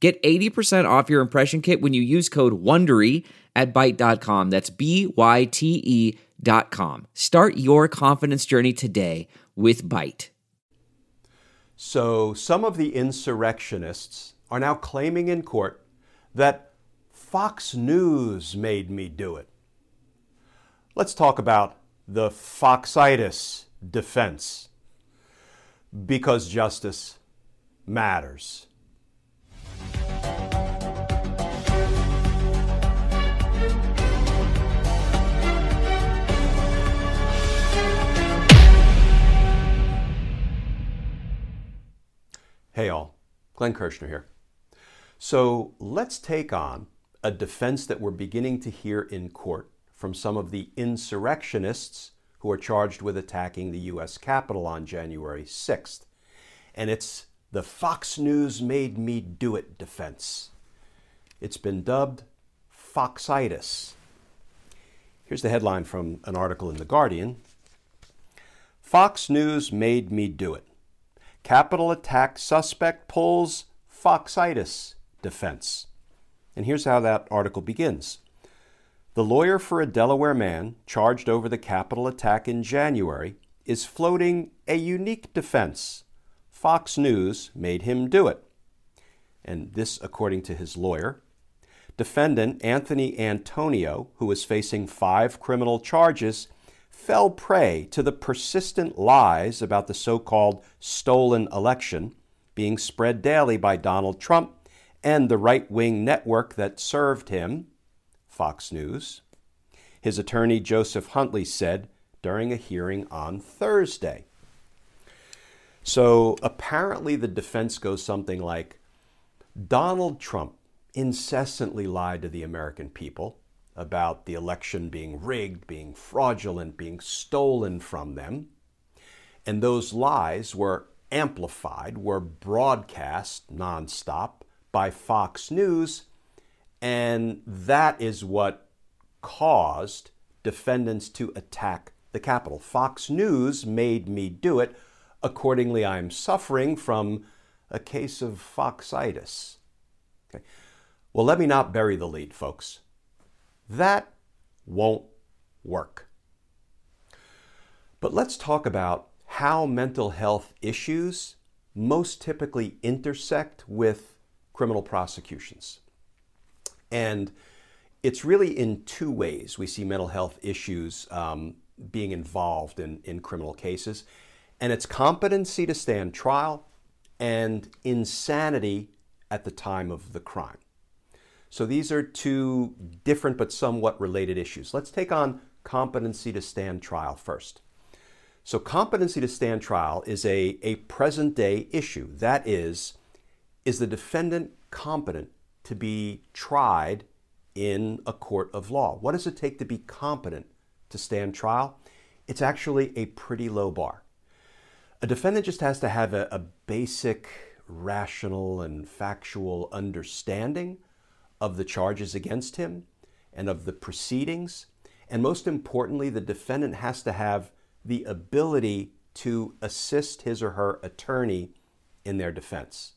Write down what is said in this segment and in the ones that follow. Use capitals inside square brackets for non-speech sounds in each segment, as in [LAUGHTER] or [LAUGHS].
Get 80% off your impression kit when you use code WONDERY at Byte.com. That's B-Y-T-E dot com. Start your confidence journey today with Byte. So some of the insurrectionists are now claiming in court that Fox News made me do it. Let's talk about the Foxitis defense. Because justice matters. Glenn Kirschner here. So let's take on a defense that we're beginning to hear in court from some of the insurrectionists who are charged with attacking the U.S. Capitol on January 6th. And it's the Fox News made me do it defense. It's been dubbed Foxitis. Here's the headline from an article in The Guardian Fox News made me do it. Capitol attack suspect pulls Foxitis defense. And here's how that article begins. The lawyer for a Delaware man charged over the Capitol attack in January is floating a unique defense. Fox News made him do it. And this, according to his lawyer. Defendant Anthony Antonio, who is facing five criminal charges, fell prey to the persistent lies about the so called stolen election being spread daily by Donald Trump and the right wing network that served him, Fox News. His attorney Joseph Hurley said during a hearing on Thursday. So apparently, the defense goes something like Donald Trump incessantly lied to the American people about the election being rigged, being fraudulent, being stolen from them. And those lies were amplified, were broadcast nonstop by Fox News. And that is what caused defendants to attack the Capitol. Fox News made me do it. Accordingly, I'm suffering from a case of foxitis. Okay. Well, let me not bury the lead, folks. That won't work. But let's talk about how mental health issues most typically intersect with criminal prosecutions. And it's really in two ways we see mental health issues um, being involved in, in criminal cases. And it's competency to stand trial and insanity at the time of the crime. So these are two different but somewhat related issues. Let's take on competency to stand trial first. So, competency to stand trial is a, a present day issue. That is, is the defendant competent to be tried in a court of law? What does it take to be competent to stand trial? It's actually a pretty low bar. A defendant just has to have a, a basic, rational, and factual understanding of the charges against him and of the proceedings. And most importantly, the defendant has to have the ability to assist his or her attorney in their defense.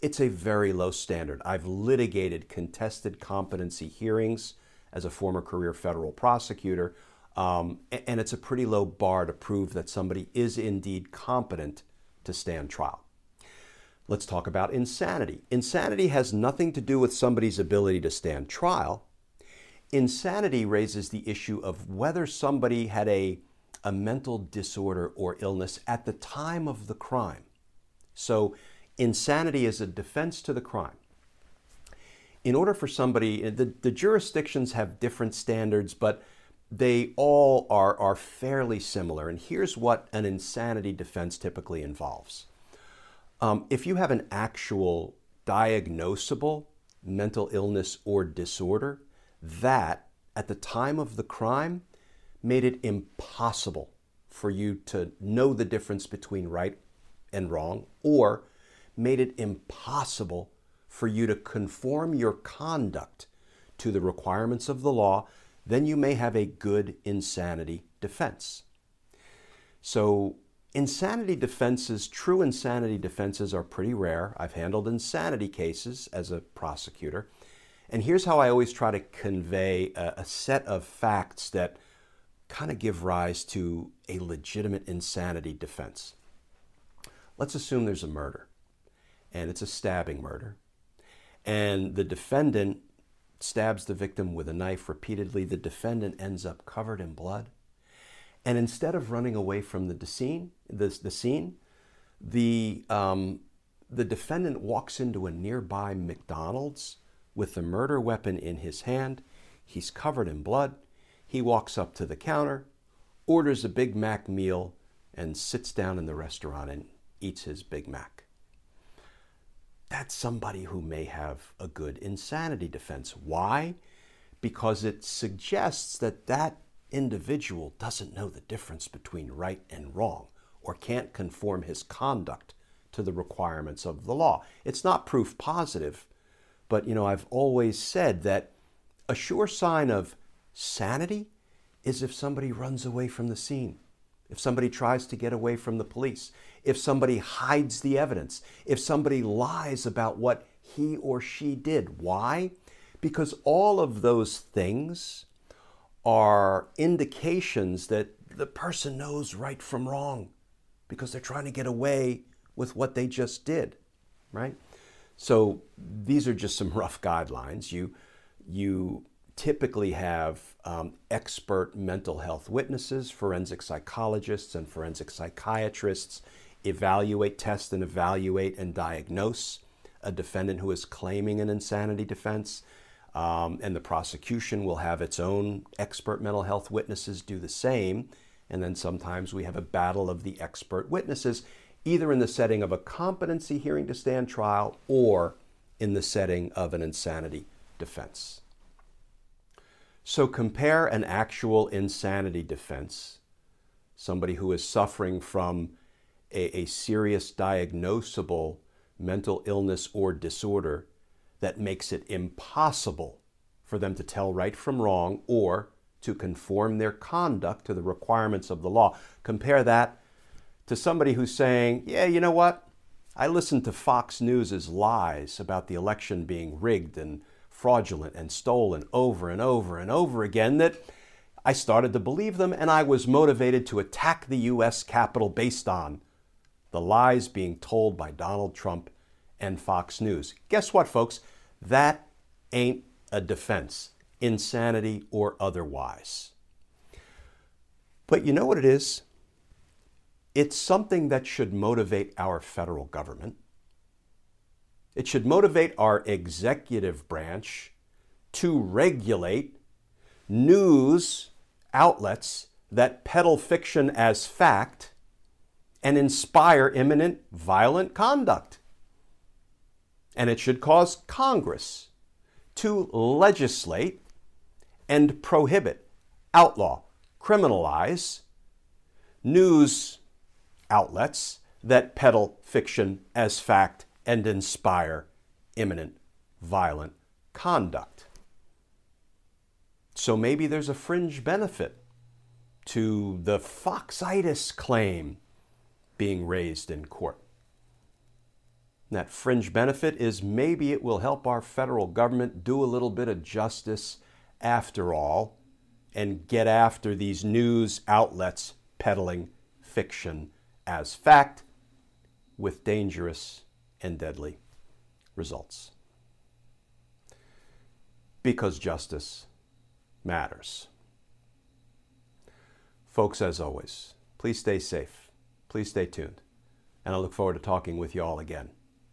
It's a very low standard. I've litigated contested competency hearings as a former career federal prosecutor, um, and it's a pretty low bar to prove that somebody is indeed competent to stand trial. Let's talk about insanity. Insanity has nothing to do with somebody's ability to stand trial. Insanity raises the issue of whether somebody had a, a mental disorder or illness at the time of the crime. So, insanity is a defense to the crime. In order for somebody, the, the jurisdictions have different standards, but they all are, are fairly similar. And here's what an insanity defense typically involves um, if you have an actual diagnosable mental illness or disorder, that at the time of the crime made it impossible for you to know the difference between right and wrong, or made it impossible for you to conform your conduct to the requirements of the law, then you may have a good insanity defense. So, insanity defenses, true insanity defenses, are pretty rare. I've handled insanity cases as a prosecutor. And here's how I always try to convey a, a set of facts that kind of give rise to a legitimate insanity defense. Let's assume there's a murder, and it's a stabbing murder, and the defendant stabs the victim with a knife repeatedly. The defendant ends up covered in blood. And instead of running away from the scene, the, the scene, the, um, the defendant walks into a nearby McDonald's with the murder weapon in his hand. He's covered in blood. He walks up to the counter, orders a Big Mac meal, and sits down in the restaurant and eats his Big Mac. That's somebody who may have a good insanity defense. Why? Because it suggests that that individual doesn't know the difference between right and wrong or can't conform his conduct to the requirements of the law. It's not proof positive, but you know, I've always said that a sure sign of sanity is if somebody runs away from the scene, if somebody tries to get away from the police, if somebody hides the evidence, if somebody lies about what he or she did. Why? Because all of those things are indications that the person knows right from wrong because they're trying to get away with what they just did, right? So these are just some [LAUGHS] rough guidelines. You, you typically have um, expert mental health witnesses, forensic psychologists, and forensic psychiatrists evaluate, test, and evaluate and diagnose a defendant who is claiming an insanity defense. Um, and the prosecution will have its own expert mental health witnesses do the same. And then sometimes we have a battle of the expert witnesses, either in the setting of a competency hearing to stand trial or in the setting of an insanity defense. So compare an actual insanity defense, somebody who is suffering from a, a serious diagnosable mental illness or disorder, that makes it impossible for them to tell right from wrong or to conform their conduct to the requirements of the law. Compare that to somebody who's saying, yeah, you know what? I listened to Fox News' lies about the election being rigged and fraudulent and stolen over and over and over again that I started to believe them and I was motivated to attack the U.S. Capitol based on the lies being told by Donald Trump and Fox News. Guess what, folks? That ain't a defense, insanity or otherwise. But you know what it is? It's something that should motivate our federal government. It should motivate our executive branch to regulate news outlets that peddle fiction as fact and inspire imminent violent conduct. And it should cause Congress to legislate and prohibit, outlaw, criminalize news outlets that peddle fiction as fact and inspire imminent violent conduct. So maybe there's a fringe benefit to the Foxitis claim being raised in court. That fringe benefit is maybe it will help our federal government do a little bit of justice after all and get after these news outlets peddling fiction as fact with dangerous and deadly results. Because justice matters. Folks, as always, please stay safe Please stay tuned, and I look forward to talking with you all again